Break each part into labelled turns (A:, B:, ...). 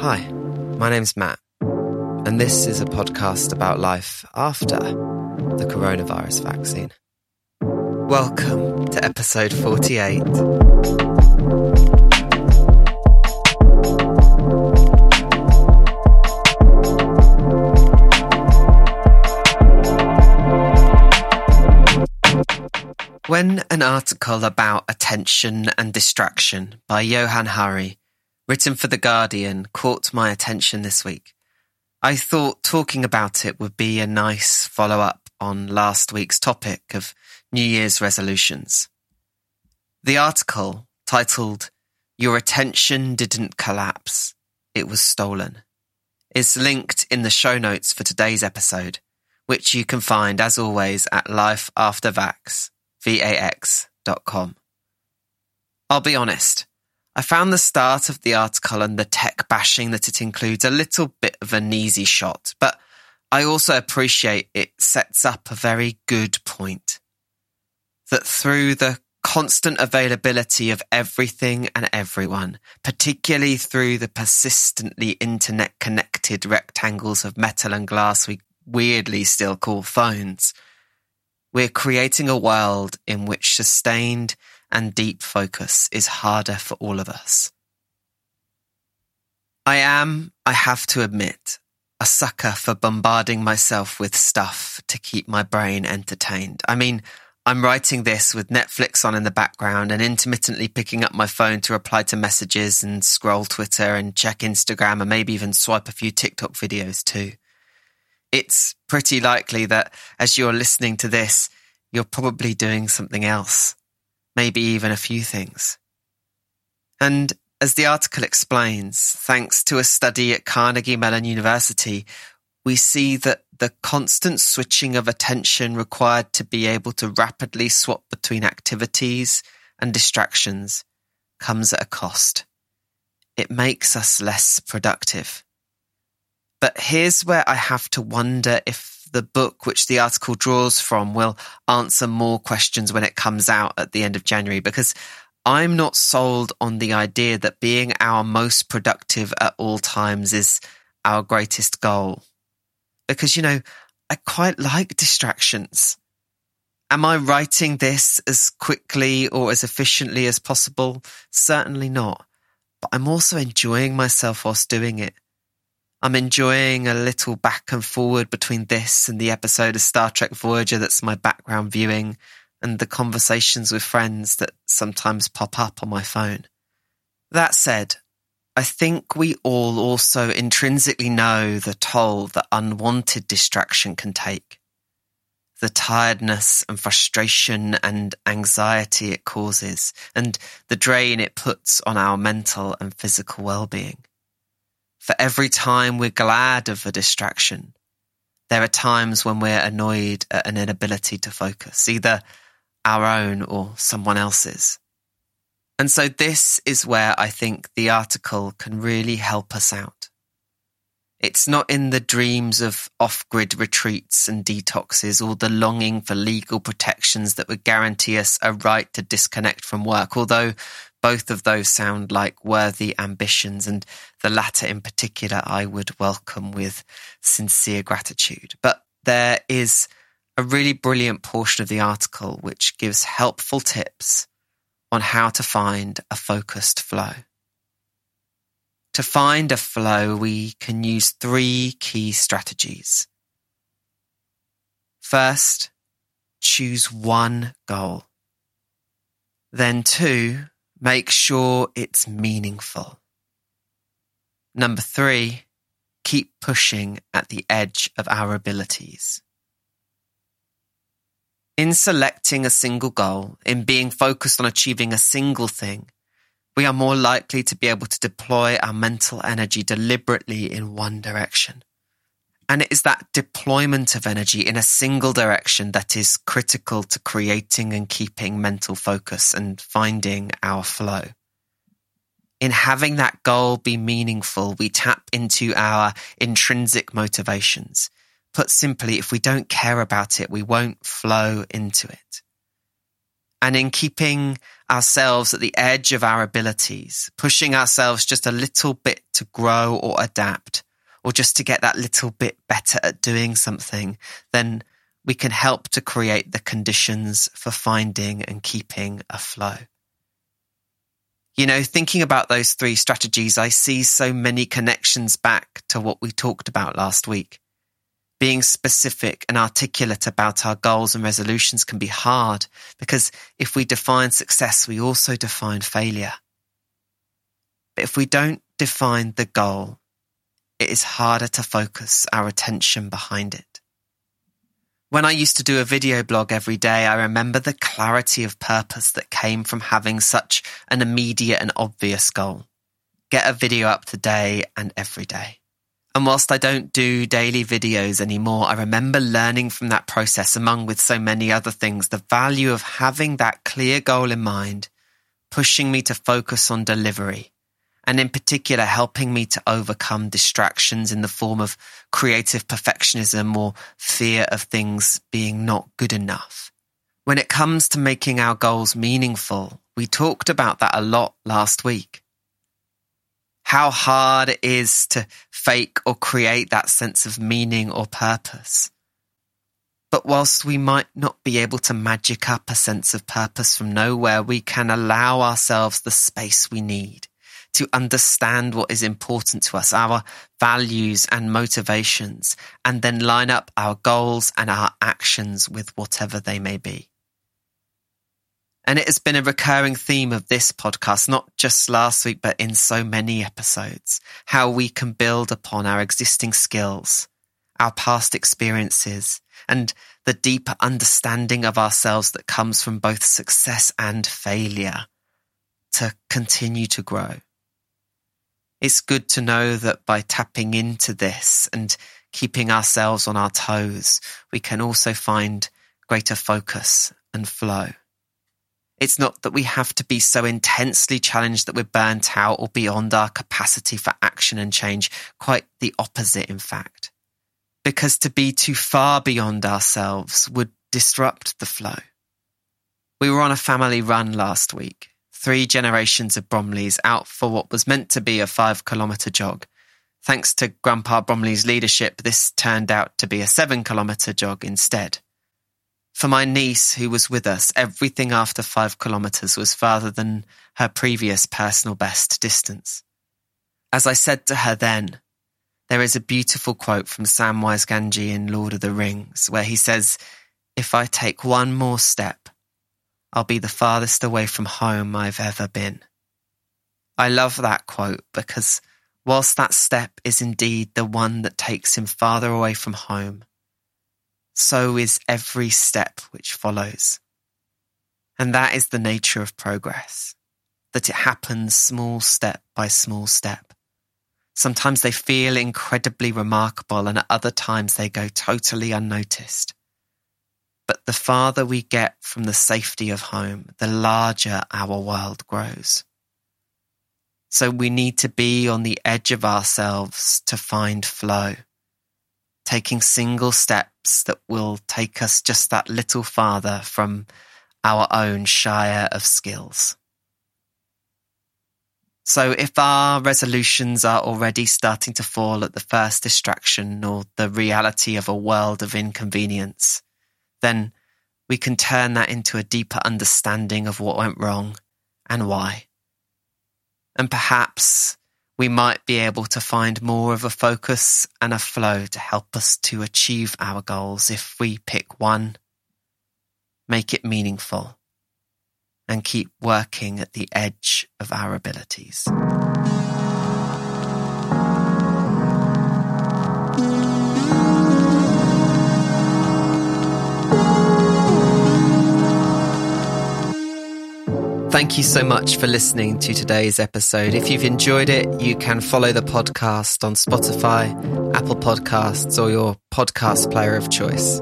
A: Hi, my name's Matt, and this is a podcast about life after the coronavirus vaccine. Welcome to episode 48. When an article about attention and distraction by Johan Hari, written for The Guardian, caught my attention this week, I thought talking about it would be a nice follow up on last week's topic of New Year's resolutions. The article, titled Your Attention Didn't Collapse, It Was Stolen, is linked in the show notes for today's episode, which you can find as always at lifeaftervax.com I'll be honest, I found the start of the article and the tech bashing that it includes a little bit of an easy shot, but I also appreciate it sets up a very good point. That through the constant availability of everything and everyone, particularly through the persistently internet connected rectangles of metal and glass we weirdly still call phones, we're creating a world in which sustained and deep focus is harder for all of us. I am, I have to admit, a sucker for bombarding myself with stuff to keep my brain entertained. I mean, I'm writing this with Netflix on in the background and intermittently picking up my phone to reply to messages and scroll Twitter and check Instagram and maybe even swipe a few TikTok videos too it's pretty likely that as you're listening to this, you're probably doing something else, maybe even a few things. And as the article explains, thanks to a study at Carnegie Mellon University, we see that the constant switching of attention required to be able to rapidly swap between activities and distractions comes at a cost. It makes us less productive. But here's where I have to wonder if the book which the article draws from will answer more questions when it comes out at the end of January because I'm not sold on the idea that being our most productive at all times is our greatest goal. Because, you know, I quite like distractions. Am I writing this as quickly or as efficiently as possible? Certainly not. But I'm also enjoying myself whilst doing it. I'm enjoying a little back and forward between this and the episode of Star Trek Voyager that's my background viewing and the conversations with friends that sometimes pop up on my phone. That said, I think we all also intrinsically know the toll that unwanted distraction can take. The tiredness and frustration and anxiety it causes, and the drain it puts on our mental and physical well-being for every time we're glad of a distraction, there are times when we're annoyed at an inability to focus, either our own or someone else's. And so this is where I think the article can really help us out. It's not in the dreams of off-grid retreats and detoxes or the longing for legal protections that would guarantee us a right to disconnect from work, although both of those sound like worthy ambitions, and the latter in particular I would welcome with sincere gratitude. But there is a really brilliant portion of the article which gives helpful tips on how to find a focused flow. To find a flow, we can use three key strategies. First, choose one goal. Then two, Make sure it's meaningful. Number three, keep pushing at the edge of our abilities. In selecting a single goal, in being focused on achieving a single thing, we are more likely to be able to deploy our mental energy deliberately in one direction. And it is that deployment of energy in a single direction that is critical to creating and keeping mental focus and finding our flow. In having that goal be meaningful, we tap into our intrinsic motivations. Put simply, if we don't care about it, we won't flow into it. And in keeping ourselves at the edge of our abilities, pushing ourselves just a little bit to grow or adapt, or just to get that little bit better at doing something, then we can help to create the conditions for finding and keeping a flow. You know, thinking about those three strategies, I see so many connections back to what we talked about last week. Being specific and articulate about our goals and resolutions can be hard because if we define success, we also define failure. But if we don't define the goal, it is harder to focus our attention behind it. When I used to do a video blog every day, I remember the clarity of purpose that came from having such an immediate and obvious goal. Get a video up today and every day. And whilst I don't do daily videos anymore, I remember learning from that process, among with so many other things, the value of having that clear goal in mind, pushing me to focus on delivery, and in particular helping me to overcome distractions in the form of creative perfectionism or fear of things being not good enough. When it comes to making our goals meaningful, we talked about that a lot last week. How hard it is to fake or create that sense of meaning or purpose. But whilst we might not be able to magic up a sense of purpose from nowhere, we can allow ourselves the space we need to understand what is important to us, our values and motivations, and then line up our goals and our actions with whatever they may be. And it has been a recurring theme of this podcast, not just last week, but in so many episodes, how we can build upon our existing skills, our past experiences, and the deeper understanding of ourselves that comes from both success and failure to continue to grow. It's good to know that by tapping into this and keeping ourselves on our toes, we can also find greater focus and flow. It's not that we have to be so intensely challenged that we're burnt out or beyond our capacity for action and change. Quite the opposite, in fact. Because to be too far beyond ourselves would disrupt the flow. We were on a family run last week three generations of Bromleys out for what was meant to be a five kilometre jog. Thanks to Grandpa Bromley's leadership, this turned out to be a seven kilometre jog instead. For my niece, who was with us, everything after five kilometres was farther than her previous personal best distance. As I said to her then, there is a beautiful quote from Samwise Gamgee in Lord of the Rings where he says, If I take one more step, I'll be the farthest away from home I've ever been. I love that quote because whilst that step is indeed the one that takes him farther away from home, so is every step which follows. And that is the nature of progress, that it happens small step by small step. Sometimes they feel incredibly remarkable and at other times they go totally unnoticed. But the farther we get from the safety of home, the larger our world grows. So we need to be on the edge of ourselves to find flow, taking single steps that will take us just that little farther from our own shire of skills. So if our resolutions are already starting to fall at the first distraction or the reality of a world of inconvenience, then we can turn that into a deeper understanding of what went wrong and why. And perhaps we might be able to find more of a focus and a flow to help us to achieve our goals if we pick one, make it meaningful, and keep working at the edge of our abilities. Thank you so much for listening to today's episode. If you've enjoyed it, you can follow the podcast on Spotify, Apple Podcasts, or your podcast player of choice.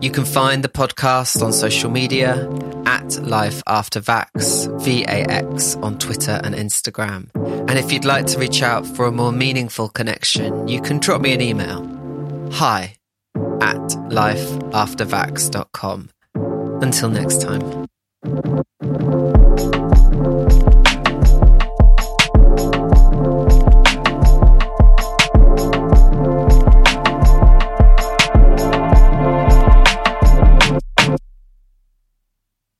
A: You can find the podcast on social media at Life After Vax, V-A-X, on Twitter and Instagram. And if you'd like to reach out for a more meaningful connection, you can drop me an email. Hi at lifeaftervax.com. Until next time.